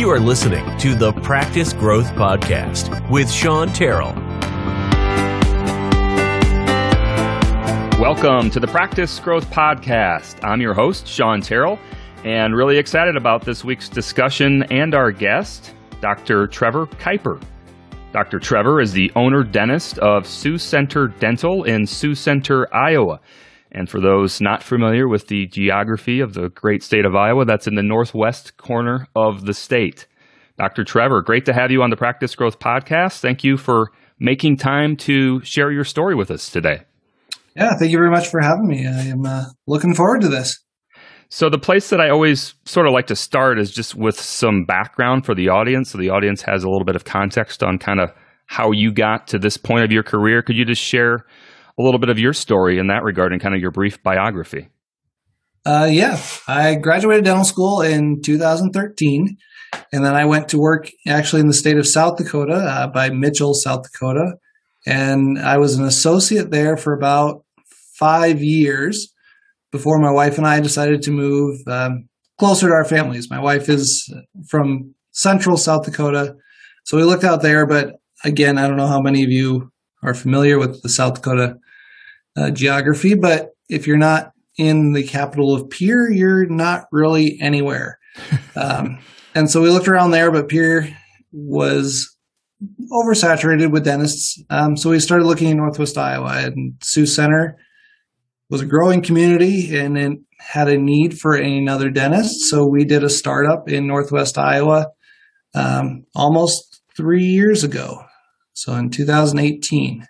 You are listening to the Practice Growth Podcast with Sean Terrell. Welcome to the Practice Growth Podcast. I'm your host, Sean Terrell, and really excited about this week's discussion and our guest, Dr. Trevor Kuiper. Dr. Trevor is the owner dentist of Sioux Center Dental in Sioux Center, Iowa. And for those not familiar with the geography of the great state of Iowa, that's in the northwest corner of the state. Dr. Trevor, great to have you on the Practice Growth Podcast. Thank you for making time to share your story with us today. Yeah, thank you very much for having me. I am uh, looking forward to this. So, the place that I always sort of like to start is just with some background for the audience. So, the audience has a little bit of context on kind of how you got to this point of your career. Could you just share a little bit of your story in that regard and kind of your brief biography. Uh, yeah, I graduated dental school in 2013, and then I went to work actually in the state of South Dakota uh, by Mitchell, South Dakota, and I was an associate there for about five years before my wife and I decided to move um, closer to our families. My wife is from central South Dakota, so we looked out there. But again, I don't know how many of you are familiar with the South Dakota uh, geography, but if you're not in the capital of Pierre, you're not really anywhere. Um, and so we looked around there, but Pierre was oversaturated with dentists. Um, so we started looking in Northwest Iowa, and Sioux Center was a growing community and it had a need for another dentist. So we did a startup in Northwest Iowa um, almost three years ago. So in 2018.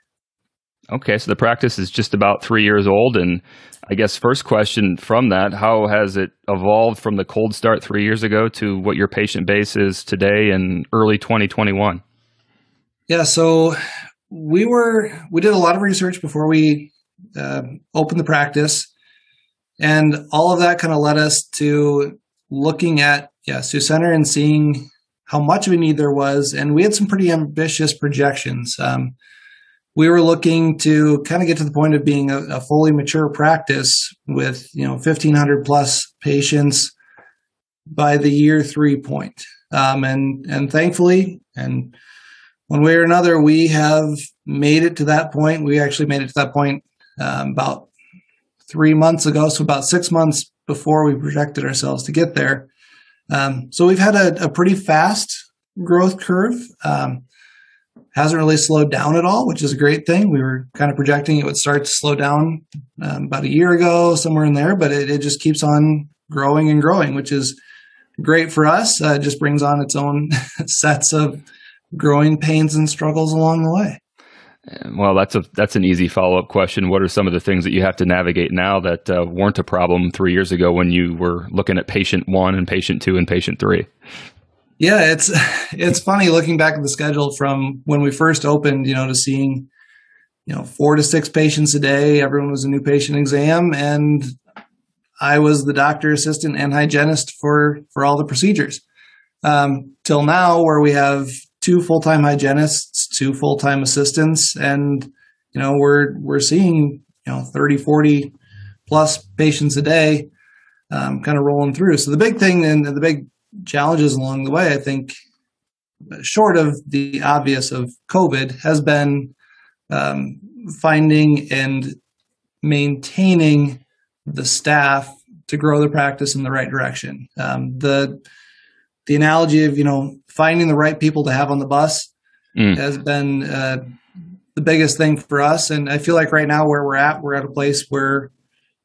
Okay, so the practice is just about three years old. And I guess first question from that, how has it evolved from the cold start three years ago to what your patient base is today in early 2021? Yeah, so we were we did a lot of research before we uh, opened the practice, and all of that kind of led us to looking at yeah Sioux Center and seeing how much of a need there was, and we had some pretty ambitious projections. Um, we were looking to kind of get to the point of being a, a fully mature practice with you know 1500 plus patients by the year three point. Um, and and thankfully and one way or another we have made it to that point. We actually made it to that point um, about three months ago so about six months before we projected ourselves to get there. Um, so we've had a, a, pretty fast growth curve. Um, hasn't really slowed down at all, which is a great thing. We were kind of projecting it would start to slow down um, about a year ago, somewhere in there, but it, it, just keeps on growing and growing, which is great for us. Uh, it just brings on its own sets of growing pains and struggles along the way. Well, that's a that's an easy follow up question. What are some of the things that you have to navigate now that uh, weren't a problem three years ago when you were looking at patient one and patient two and patient three? Yeah, it's it's funny looking back at the schedule from when we first opened, you know, to seeing, you know, four to six patients a day. Everyone was a new patient exam, and I was the doctor assistant and hygienist for for all the procedures. Um, till now, where we have two full time hygienists, two full time assistants, and you know, we're we're seeing you know 30, 40 plus patients a day, um, kind of rolling through. So the big thing and the big challenges along the way, I think, short of the obvious of COVID, has been um, finding and maintaining the staff to grow the practice in the right direction. Um, the the analogy of you know finding the right people to have on the bus mm. has been uh, the biggest thing for us, and I feel like right now where we're at, we're at a place where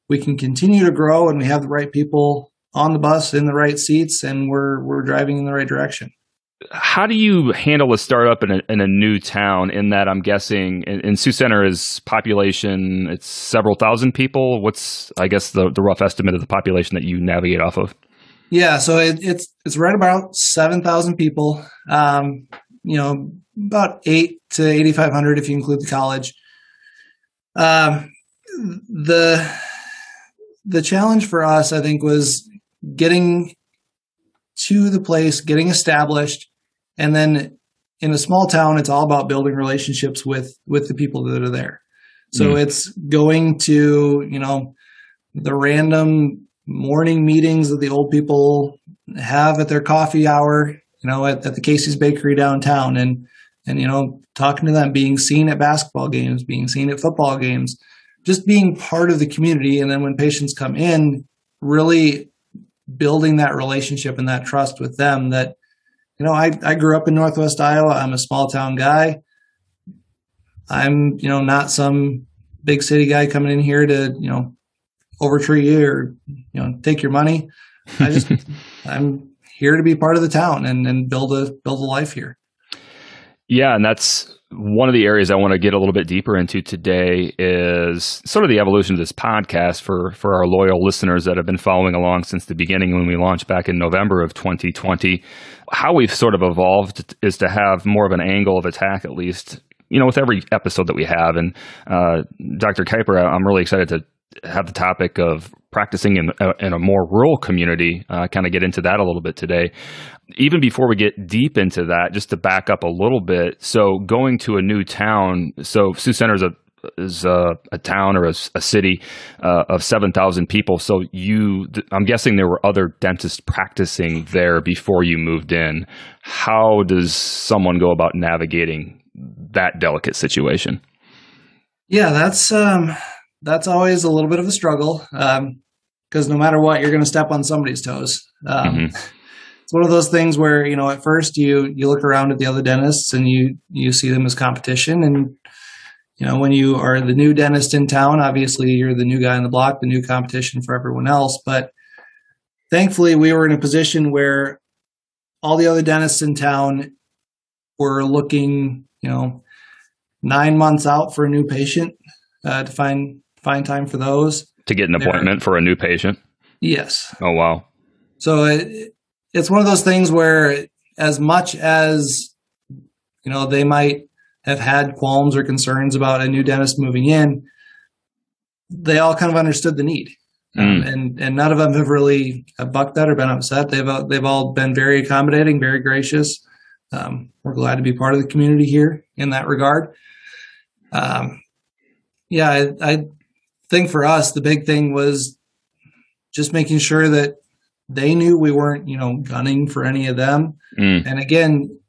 we can continue to grow and we have the right people on the bus in the right seats and we're we're driving in the right direction. How do you handle a startup in a, in a new town? In that, I'm guessing in, in Sioux Center is population it's several thousand people. What's I guess the the rough estimate of the population that you navigate off of? Yeah, so it, it's it's right about seven thousand people. Um, you know, about eight to eighty five hundred if you include the college. Um, the the challenge for us, I think, was getting to the place, getting established, and then in a small town, it's all about building relationships with with the people that are there. So mm. it's going to you know the random morning meetings that the old people have at their coffee hour you know, at, at the Casey's Bakery downtown and, and, you know, talking to them, being seen at basketball games, being seen at football games, just being part of the community. And then when patients come in, really building that relationship and that trust with them that, you know, I, I grew up in Northwest Iowa. I'm a small town guy. I'm, you know, not some big city guy coming in here to, you know, overtreat you or, you know, take your money. I just, I'm here to be part of the town and, and build a, build a life here. Yeah. And that's one of the areas I want to get a little bit deeper into today is sort of the evolution of this podcast for for our loyal listeners that have been following along since the beginning when we launched back in November of 2020. How we've sort of evolved is to have more of an angle of attack, at least, you know, with every episode that we have. And uh, Dr. Kuiper, I'm really excited to have the topic of practicing in, uh, in a more rural community, uh, kind of get into that a little bit today. Even before we get deep into that, just to back up a little bit. So, going to a new town, so Sioux Center is a is a, a town or a, a city uh, of 7,000 people. So you, I'm guessing there were other dentists practicing there before you moved in. How does someone go about navigating that delicate situation? Yeah, that's um, that's always a little bit of a struggle because no matter what, you're going to step on somebody's toes. Um, mm-hmm. It's one of those things where you know at first you you look around at the other dentists and you you see them as competition, and you know when you are the new dentist in town, obviously you're the new guy on the block, the new competition for everyone else. But thankfully, we were in a position where all the other dentists in town were looking, you know, nine months out for a new patient uh, to find find time for those. To get an appointment for a new patient? Yes. Oh, wow. So it, it's one of those things where, as much as, you know, they might have had qualms or concerns about a new dentist moving in, they all kind of understood the need. Mm. And and none of them have really bucked that or been upset. They've they've all been very accommodating, very gracious. Um, we're glad to be part of the community here in that regard. Um, yeah, I, I think for us, the big thing was just making sure that they knew we weren't, you know, gunning for any of them. Mm. And again,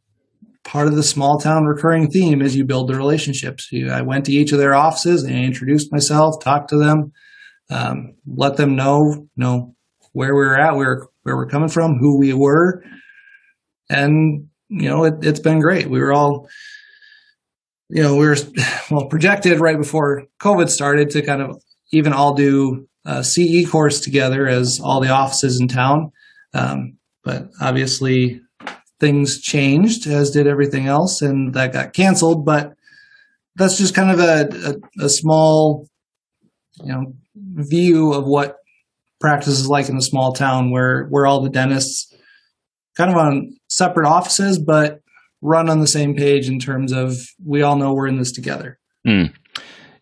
part of the small town recurring theme is you build the relationships. You, I went to each of their offices and I introduced myself, talked to them, um, let them know, you know, where we were at, where where we're coming from, who we were, and you know, it, it's been great. We were all you know, we were well projected right before COVID started to kind of even all do a CE course together as all the offices in town. Um, but obviously, things changed as did everything else, and that got canceled. But that's just kind of a, a, a small, you know, view of what practice is like in a small town where where all the dentists kind of on separate offices, but run on the same page in terms of we all know we're in this together. Mm.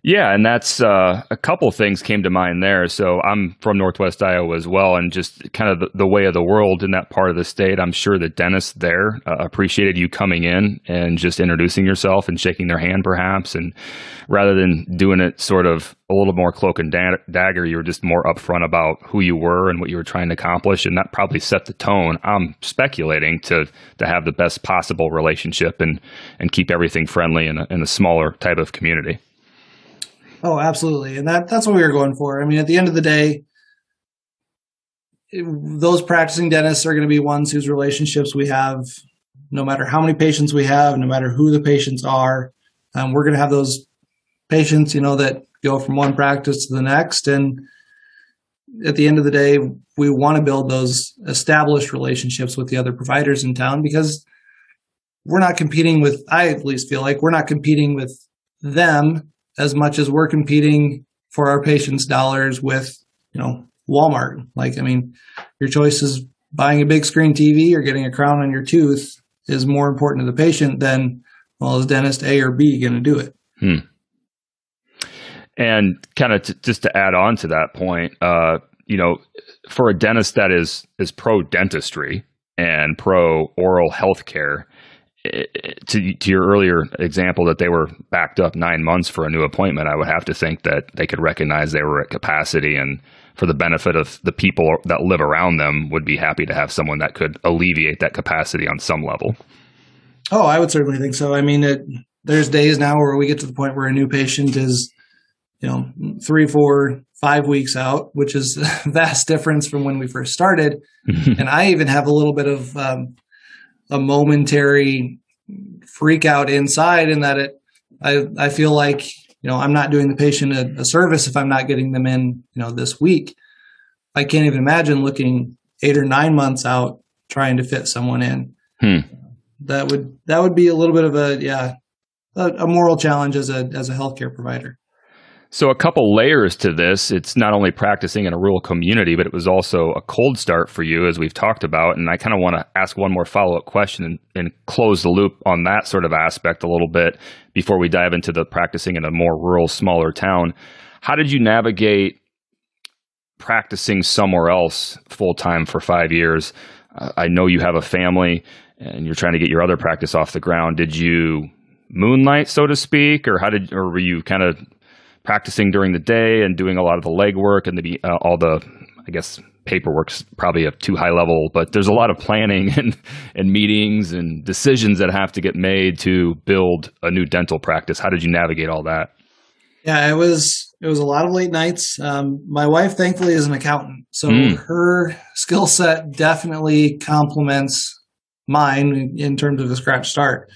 Yeah, and that's uh, a couple things came to mind there. So I'm from Northwest Iowa as well, and just kind of the, the way of the world in that part of the state. I'm sure the dentists there uh, appreciated you coming in and just introducing yourself and shaking their hand, perhaps. And rather than doing it sort of a little more cloak and da- dagger, you were just more upfront about who you were and what you were trying to accomplish, and that probably set the tone. I'm speculating to to have the best possible relationship and and keep everything friendly in a, in a smaller type of community. Oh, absolutely. And that that's what we were going for. I mean, at the end of the day, those practicing dentists are going to be ones whose relationships we have, no matter how many patients we have, no matter who the patients are. Um, we're going to have those patients, you know, that go from one practice to the next. And at the end of the day, we want to build those established relationships with the other providers in town because we're not competing with, I at least feel like we're not competing with them as much as we're competing for our patients' dollars with, you know, Walmart. Like, I mean, your choice is buying a big screen TV or getting a crown on your tooth is more important to the patient than, well, is dentist A or B going to do it? Hmm. And kind of t- just to add on to that point, uh, you know, for a dentist that is is pro dentistry and pro oral health care, to, to your earlier example that they were backed up nine months for a new appointment, I would have to think that they could recognize they were at capacity and for the benefit of the people that live around them would be happy to have someone that could alleviate that capacity on some level. Oh, I would certainly think so. I mean, it, there's days now where we get to the point where a new patient is, you know, three, four, five weeks out, which is a vast difference from when we first started. and I even have a little bit of um, a momentary freak out inside in that it, I, I feel like, you know, I'm not doing the patient a, a service if I'm not getting them in, you know, this week. I can't even imagine looking eight or nine months out trying to fit someone in. Hmm. That would that would be a little bit of a yeah a, a moral challenge as a as a healthcare provider. So, a couple layers to this. It's not only practicing in a rural community, but it was also a cold start for you, as we've talked about. And I kind of want to ask one more follow up question and, and, close the loop on that sort of aspect a little bit before we dive into the practicing in a more rural, smaller town. How did you navigate practicing somewhere else full time for five years? Uh, I know you have a family and you're trying to get your other practice off the ground. Did you moonlight, so to speak, or how did, or were you kind of practicing during the day and doing a lot of the legwork and the, uh, all the, I guess, paperwork's probably a too high level, but there's a lot of planning and, and meetings and decisions that have to get made to build a new dental practice. How did you navigate all that? Yeah, it was it was a lot of late nights. Um, my wife, thankfully, is an accountant, so mm. her skill set definitely complements mine in terms of a scratch start.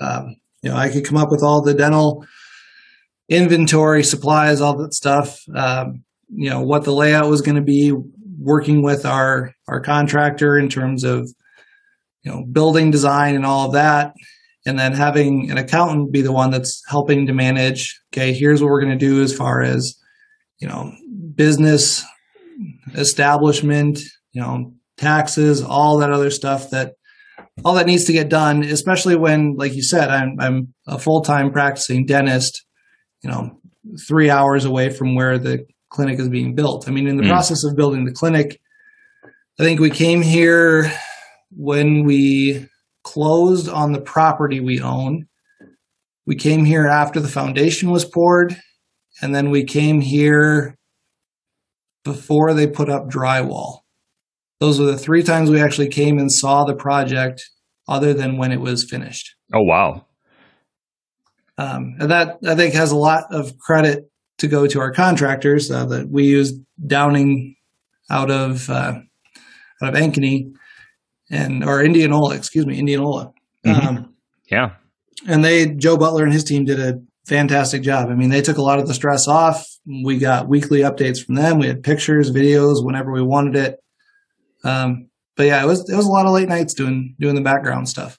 Um, you know, I could come up with all the dental inventory, supplies, all that stuff. Um, you know what the layout was going to be, working with our our contractor in terms of you know building design and all of that, and then having an accountant be the one that's helping to manage. Okay, here's what we're going to do as far as you know business establishment, you know taxes, all that other stuff that all that needs to get done, especially when, like you said, I'm I'm a full time practicing dentist you know, three hours away from where the clinic is being built. I mean, in the mm. process of building the clinic, I think we came here when we closed on the property we own. We came here after the foundation was poured, and then we came here before they put up drywall. Those were the three times we actually came and saw the project, other than when it was finished. Oh, wow. Um, and that I think has a lot of credit to go to our contractors uh, that we use Downing out of uh, out of Ankeny and or Indianola, excuse me, Indianola. Mm-hmm. Um, yeah, and they Joe Butler and his team did a fantastic job. I mean, they took a lot of the stress off. We got weekly updates from them. We had pictures, videos whenever we wanted it. Um, but yeah, it was it was a lot of late nights doing doing the background stuff.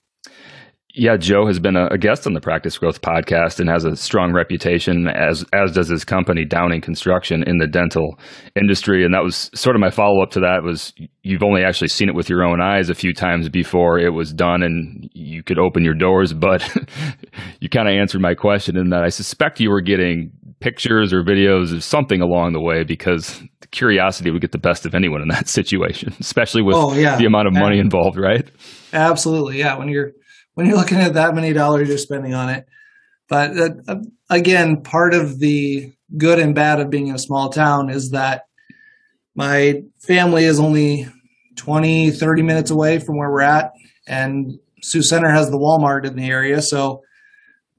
Yeah, Joe has been a, guest on the Practice Growth podcast and has a strong reputation, as as does his company, Downing Construction, in the dental industry. And that was sort of my follow up to that. Was you've only actually seen it with your own eyes a few times before it was done, and you could open your doors. But you kind of answered my question in that I suspect you were getting pictures or videos of something along the way because the curiosity would get the best of anyone in that situation, especially with oh, yeah. the amount of money involved, right? Absolutely, yeah. When you're when you're looking at that many dollars you're spending on it. But uh, again, part of the good and bad of being in a small town is that my family is only 20, 30 minutes away from where we're at. And Sioux Center has the Walmart in the area. So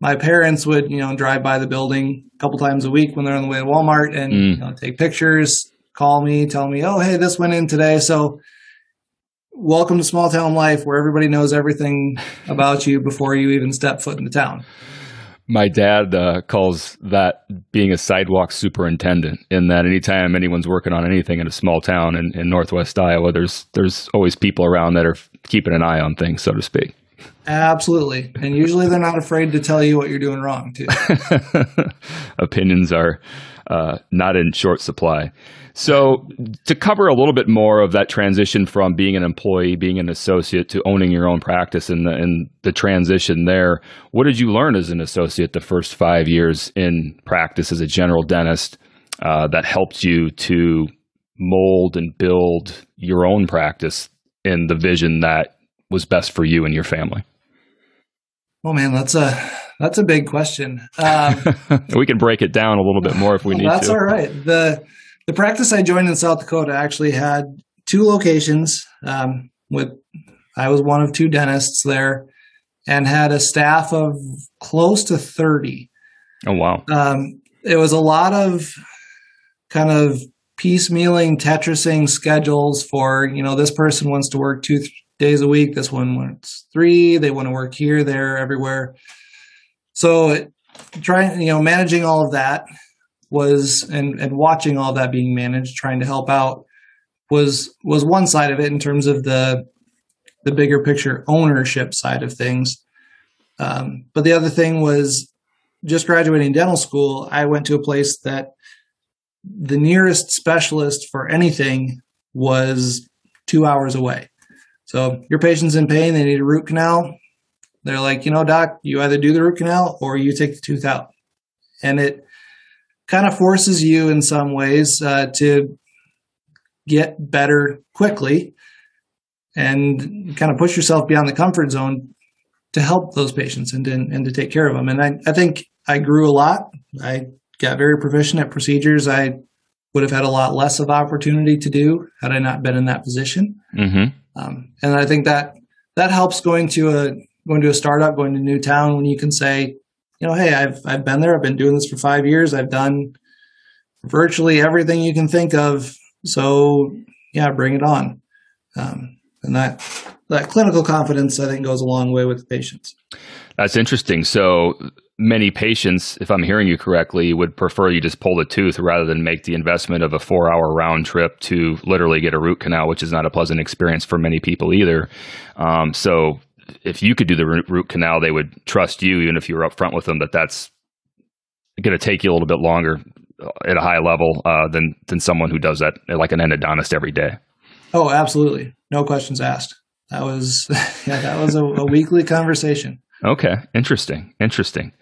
my parents would, you know, drive by the building a couple times a week when they're on the way to Walmart and mm. you know, take pictures, call me, tell me, oh, hey, this went in today. So welcome to small town life where everybody knows everything about you before you even step foot in the town. My dad uh, calls that being a sidewalk superintendent. In that, anytime anyone's working on anything in a small town in, in Northwest Iowa, there's there's always people around that are keeping an eye on things, so to speak. Absolutely, and usually they're not afraid to tell you what you're doing wrong too. Opinions are uh, not in short supply. So, to cover a little bit more of that transition from being an employee, being an associate, to owning your own practice, and the, and the transition there, what did you learn as an associate the first five years in practice as a general dentist uh, that helped you to mold and build your own practice in the vision that was best for you and your family? Oh man, that's a that's a big question. Um, we can break it down a little bit more if we need that's to. That's all right. The the practice I joined in South Dakota actually had two locations. Um, with I was one of two dentists there, and had a staff of close to thirty. Oh wow! Um, it was a lot of kind of piecemealing, tetrising schedules for you know this person wants to work two th- days a week, this one wants three. They want to work here, there, everywhere. So trying you know managing all of that was and and watching all that being managed, trying to help out was was one side of it in terms of the the bigger picture ownership side of things. Um, but the other thing was just graduating dental school. I went to a place that the nearest specialist for anything was two hours away. So your patient's in pain, they need a root canal. They're like, you know, doc, you either do the root canal or you take the tooth out. And it kind of forces you in some ways uh, to get better quickly and kind of push yourself beyond the comfort zone to help those patients and to, and to take care of them. And I, I think I grew a lot. I got very proficient at procedures I would have had a lot less of opportunity to do had I not been in that position. Mm-hmm. Um, and I think that that helps going to a going to a startup, going to a new town when you can say, you know, hey, I've I've been there. I've been doing this for five years. I've done virtually everything you can think of. So yeah, bring it on. Um, and that that clinical confidence, I think, goes a long way with patients. That's interesting. So many patients, if I'm hearing you correctly, would prefer you just pull the tooth rather than make the investment of a four hour round trip to literally get a root canal, which is not a pleasant experience for many people either. Um, so if you could do the root canal, they would trust you, even if you were upfront with them that that's going to take you a little bit longer at a high level uh, than than someone who does that like an endodontist every day. Oh, absolutely, no questions asked. That was yeah, that was a, a weekly conversation. Okay, interesting, interesting.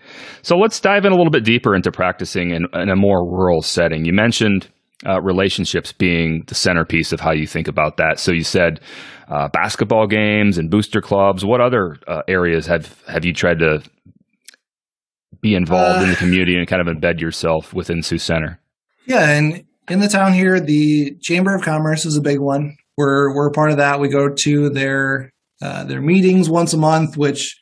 So let's dive in a little bit deeper into practicing in, in a more rural setting. You mentioned uh, relationships being the centerpiece of how you think about that. So you said uh, basketball games and booster clubs. What other uh, areas have have you tried to be involved in the uh, community and kind of embed yourself within Sioux Center? Yeah, and in the town here, the Chamber of Commerce is a big one. We're we're a part of that. We go to their uh, their meetings once a month, which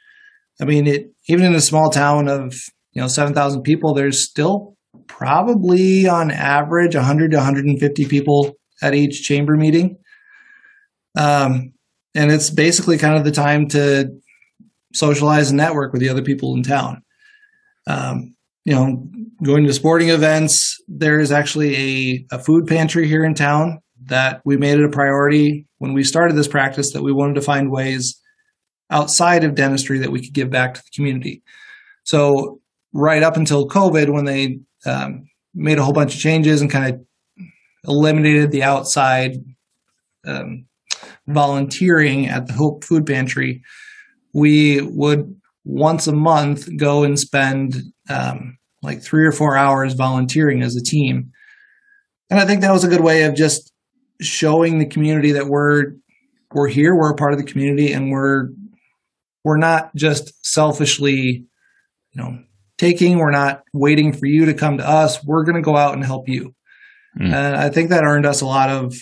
I mean, it even in a small town of you know seven thousand people, there's still probably on average 100 to 150 people at each chamber meeting. Um, and it's basically kind of the time to socialize and network with the other people in town. Um, you know, going to sporting events. There is actually a, a food pantry here in town that we made it a priority when we started this practice that we wanted to find ways outside of dentistry that we could give back to the community. So right up until COVID, when they um, made a whole bunch of changes and kind of eliminated the outside um, volunteering at the Hope Food Pantry, we would once a month go and spend um, like three or four hours volunteering as a team. And I think that was a good way of just showing the community that we're we're here, we're a part of the community, and we're we're not just selfishly, you know, taking. We're not waiting for you to come to us. We're going to go out and help you. Mm. And I think that earned us a lot of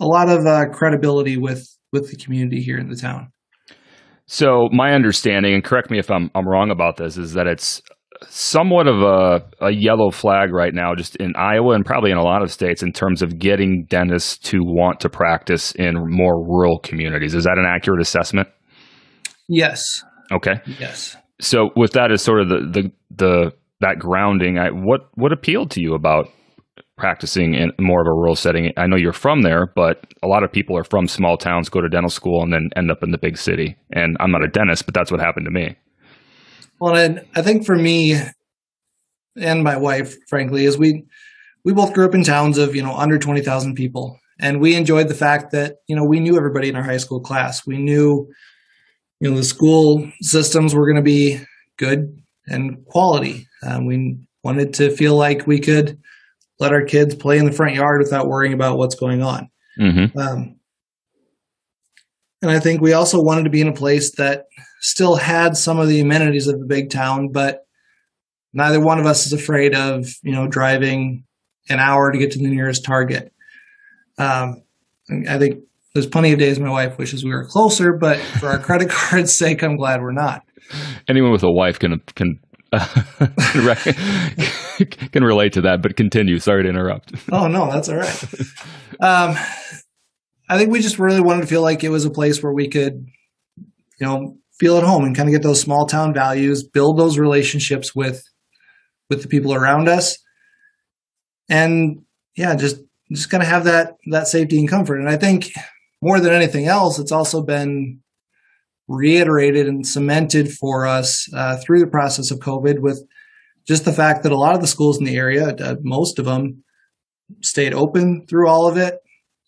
a lot of uh, credibility with with the community here in the town. So my understanding, and correct me if I'm I'm wrong about this, is that it's somewhat of a, a yellow flag right now, just in Iowa and probably in a lot of states, in terms of getting dentists to want to practice in more rural communities. Is that an accurate assessment? Yes. Okay. Yes so with that as sort of the the, the that grounding, I, what what appealed to you about practicing in more of a rural setting? I know you're from there, but a lot of people are from small towns, go to dental school, and then end up in the big city. And I'm not a dentist, but that's what happened to me. Well, and I think for me and my wife, frankly, is we we both grew up in towns of you know under twenty thousand people, and we enjoyed the fact that you know we knew everybody in our high school class. We knew you know the school systems were going to be good and quality. Um, we wanted to feel like we could let our kids play in the front yard without worrying about what's going on. Mm-hmm. Um, and I think we also wanted to be in a place that still had some of the amenities of a big town, but neither one of us is afraid of you know driving an hour to get to the nearest Target. Um, I think there's plenty of days my wife wishes we were closer, but for our credit card's sake, I'm glad we're not. Anyone with a wife can can uh, can relate to that. But continue. Sorry to interrupt. oh no, that's all right. Um, I think we just really wanted to feel like it was a place where we could, you know, feel at home and kind of get those small town values, build those relationships with with the people around us, and yeah, just just kind of have that that safety and comfort. And I think more than anything else, it's also been reiterated and cemented for us uh, through the process of COVID with just the fact that a lot of the schools in the area, uh, most of them, stayed open through all of it.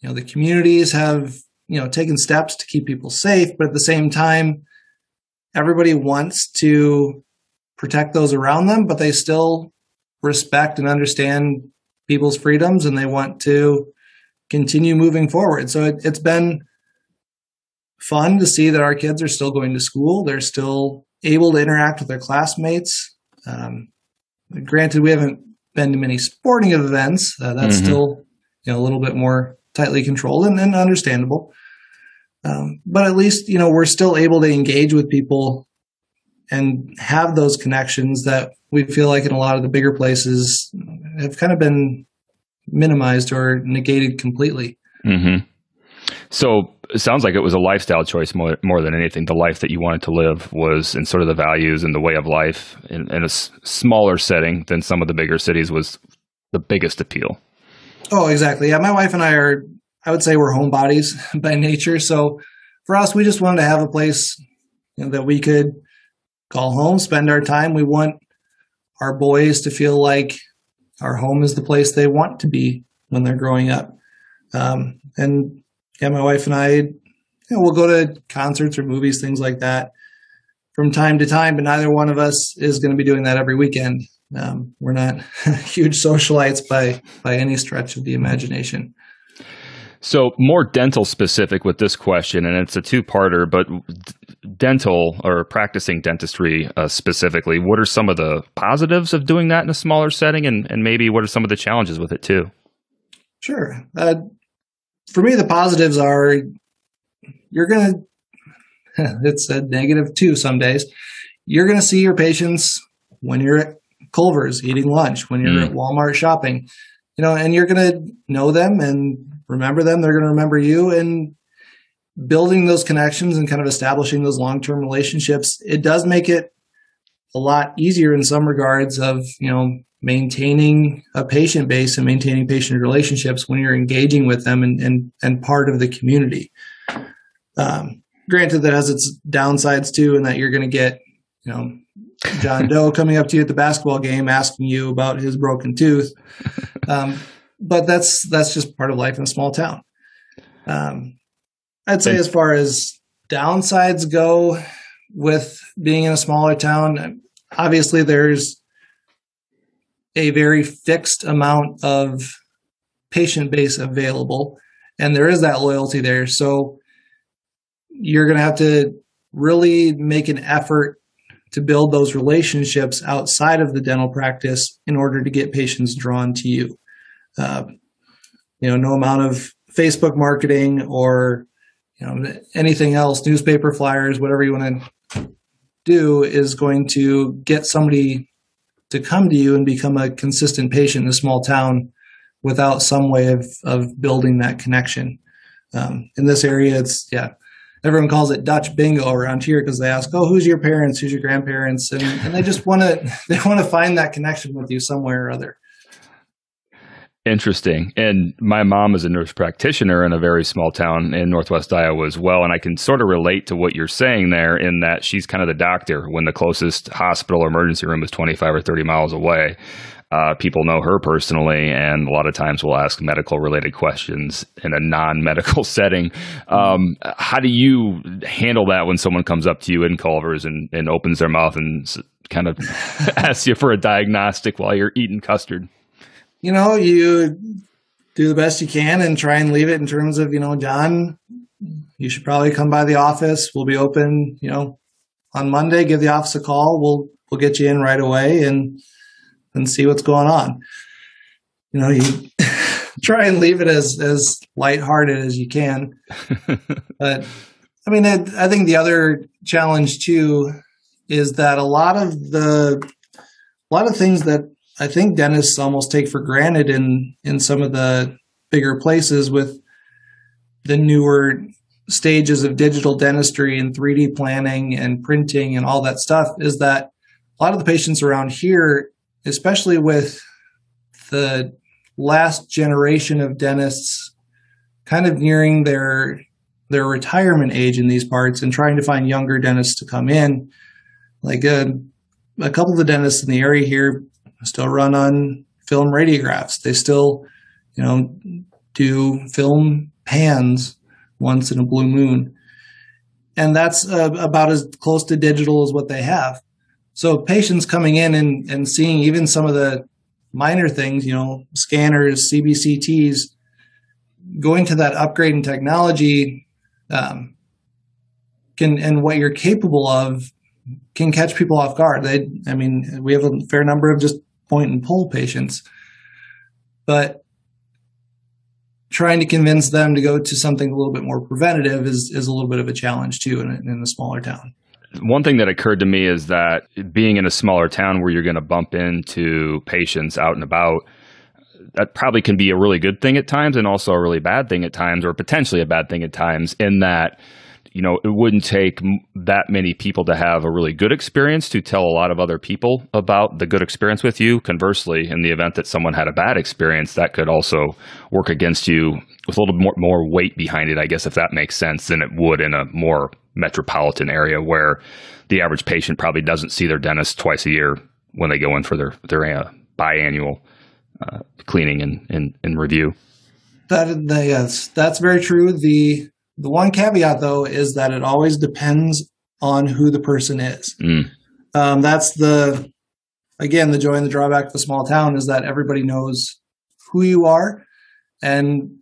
You know, the communities have you know taken steps to keep people safe, but at the same time, everybody wants to protect those around them, but they still respect and understand people's freedoms and they want to continue moving forward. So it, has been fun to see that our kids are still going to school. They're still able to interact with their classmates. Um, granted, we haven't been to many sporting events. Uh, that's mm-hmm. still you know a little bit more tightly controlled and, and understandable. Um, but at least you know we're still able to engage with people and have those connections that we feel like in a lot of the bigger places have kind of been minimized or negated completely. Mm-hmm. So it sounds like it was a lifestyle choice more, more than anything. The life that you wanted to live was, in sort of the values and the way of life in, in a s- smaller setting than some of the bigger cities was the biggest appeal. Oh, exactly. Yeah, my wife and I are, I would say, we're homebodies by nature. So for us, we just wanted to have a place you know, that we could call home, spend our time. We want our boys to feel like our home is the place they want to be when they're growing up. Um, and yeah, my wife and I, you know, we'll go to concerts or movies, things like that from time to time, but neither one of us is going to be doing that every weekend. Um, we're not huge socialites by by any stretch of the imagination. So, more dental specific with this question, and it's a two parter, but dental or practicing dentistry uh, specifically, what are some of the positives of doing that in a smaller setting, and, and maybe what are some of the challenges with it too? Sure. Uh, for me, the positives are you're going to, it's a negative two some days. You're going to see your patients when you're at Culver's eating lunch, when you're mm. at Walmart shopping, you know, and you're going to know them and remember them. They're going to remember you. And building those connections and kind of establishing those long term relationships, it does make it a lot easier in some regards of, you know, maintaining a patient base and maintaining patient relationships when you're engaging with them and, and, and part of the community. Um, granted, that has its downsides too, and that you're going to get, you know, John Doe coming up to you at the basketball game asking you about his broken tooth. Um, but that's that's just part of life in a small town. Um, I'd say as far as downsides go with being in a smaller town, obviously there's a very fixed amount of patient base available and there is that loyalty there. So you're going to have to really make an effort to build those relationships outside of the dental practice in order to get patients drawn to you. Uh, you know, no amount of Facebook marketing or you know anything else, newspaper flyers, whatever you want to do, is going to get somebody to come to you and become a consistent patient in a small town without some way of of building that connection. Um, in this area, it's yeah, everyone calls it Dutch bingo around here because they ask, "Oh, who's your parents? Who's your grandparents?" and, and they just want to they want to find that connection with you somewhere or other. Interesting. And my mom is a nurse practitioner in a very small town in Northwest Iowa as well. And I can sort of relate to what you're saying there in that she's kind of the doctor when the closest hospital or emergency room is 25 or 30 miles away. Uh, people know her personally, and a lot of times will ask medical related questions in a non medical setting. Um, how do you handle that when someone comes up to you in Culver's and, and opens their mouth and kind of asks you for a diagnostic while you're eating custard? You know, you do the best you can and try and leave it in terms of, you know, John, you should probably come by the office. We'll be open, you know, on Monday. Give the office a call. We'll we'll get you in right away and and see what's going on. you know, you try and leave it as as lighthearted as you can. but I mean, it, I think the other challenge too is that a lot of the a lot of things that I think dentists almost take for granted in in some of the bigger places with the newer stages of digital dentistry and 3D planning and printing and all that stuff is that a lot of the patients around here, especially with the last generation of dentists kind of nearing their their retirement age in these parts and trying to find younger dentists to come in. Like a, uh, a couple of the dentists in the area here still run on film radiographs. They still, you know, do film pans once in a blue moon. And that's uh, about as close to digital as what they have. So patients coming in and, and seeing even some of the minor things, you know, scanners, CBCTs, going to that upgrade in technology um, can and what you're capable of can catch people off guard. They, I mean, we have a fair number of just point and pull patients, but trying to convince them to go to something a little bit more preventative is is a little bit of a challenge too in a, in a smaller town. One thing that occurred to me is that being in a smaller town where you're going to bump into patients out and about, that probably can be a really good thing at times and also a really bad thing at times, or potentially a bad thing at times, in that you know, it wouldn't take that many people to have a really good experience to tell a lot of other people about the good experience with you. Conversely, in the event that someone had a bad experience, that could also work against you with a little more, more weight behind it, I guess, if that makes sense, than it would in a more metropolitan area where the average patient probably doesn't see their dentist twice a year when they go in for their, their uh, biannual uh, cleaning and, and, and review. That, yes, that's very true. The the one caveat, though, is that it always depends on who the person is. Mm. Um, that's the, again, the joy and the drawback of a small town is that everybody knows who you are. And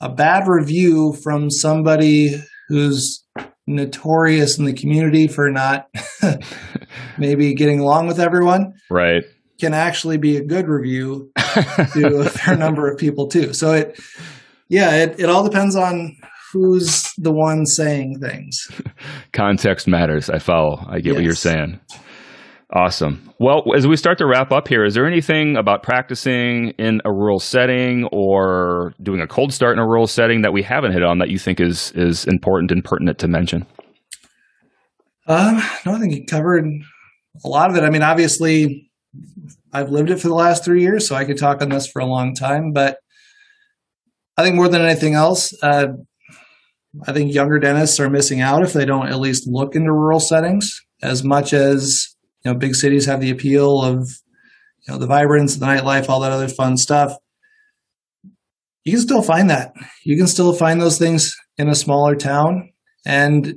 a bad review from somebody who's notorious in the community for not maybe getting along with everyone. Right. Can actually be a good review to a fair number of people too. So it, yeah, it, it all depends on who's the one saying things. Context matters. I follow. I get yes. what you're saying. Awesome. Well, as we start to wrap up here, is there anything about practicing in a rural setting or doing a cold start in a rural setting that we haven't hit on that you think is is important and pertinent to mention? Um, no, I think you covered a lot of it. I mean, obviously, I've lived it for the last three years, so I could talk on this for a long time. But I think more than anything else, uh, I think younger dentists are missing out if they don't at least look into rural settings as much as you know big cities have the appeal of you know the vibrance, the nightlife, all that other fun stuff. You can still find that. You can still find those things in a smaller town. And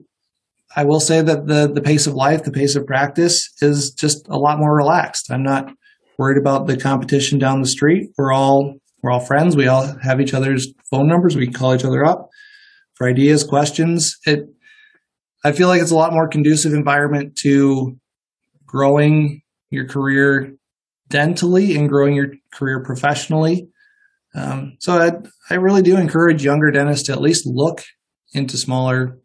I will say that the the pace of life, the pace of practice is just a lot more relaxed. I'm not worried about the competition down the street. We're all we're all friends. We all have each other's phone numbers. We can call each other up for ideas, questions. It, I feel like it's a lot more conducive environment to growing your career dentally and growing your career professionally. Um, so I, I really do encourage younger dentists to at least look into smaller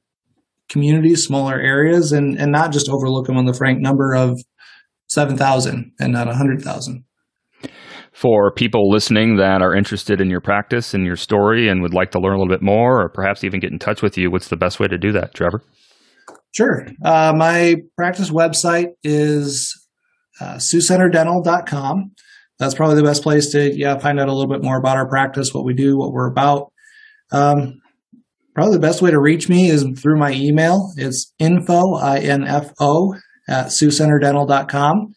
communities, smaller areas, and, and not just overlook them on the frank number of 7,000 and not 100,000 for people listening that are interested in your practice and your story and would like to learn a little bit more or perhaps even get in touch with you, what's the best way to do that, Trevor? Sure. Uh, my practice website is uh, SiouxCenterDental.com. That's probably the best place to yeah find out a little bit more about our practice, what we do, what we're about. Um, probably the best way to reach me is through my email. It's info, I-N-F-O, at SiouxCenterDental.com.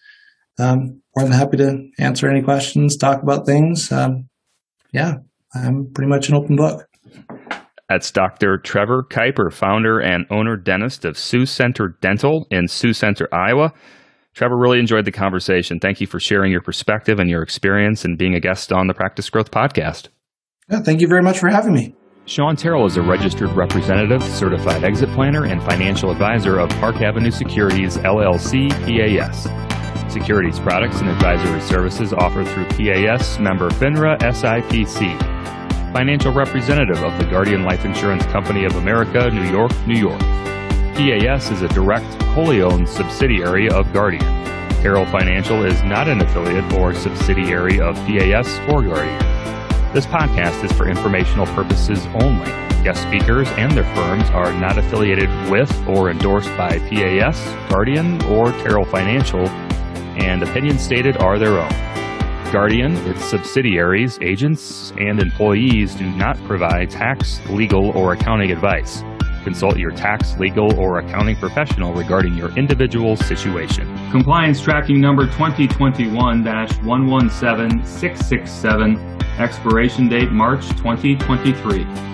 Um, more than happy to answer any questions, talk about things. Um, yeah, I'm pretty much an open book. That's Dr. Trevor Kuiper, founder and owner dentist of Sioux Center Dental in Sioux Center, Iowa. Trevor, really enjoyed the conversation. Thank you for sharing your perspective and your experience and being a guest on the Practice Growth Podcast. Yeah, thank you very much for having me. Sean Terrell is a registered representative, certified exit planner, and financial advisor of Park Avenue Securities, LLC, PAS. Securities products and advisory services offered through PAS member FINRA SIPC. Financial representative of the Guardian Life Insurance Company of America, New York, New York. PAS is a direct, wholly owned subsidiary of Guardian. Terrell Financial is not an affiliate or subsidiary of PAS or Guardian. This podcast is for informational purposes only. Guest speakers and their firms are not affiliated with or endorsed by PAS, Guardian, or Terrell Financial, and opinions stated are their own. Guardian, its subsidiaries, agents, and employees do not provide tax, legal, or accounting advice. Consult your tax, legal, or accounting professional regarding your individual situation. Compliance tracking number 2021 117667, expiration date March 2023.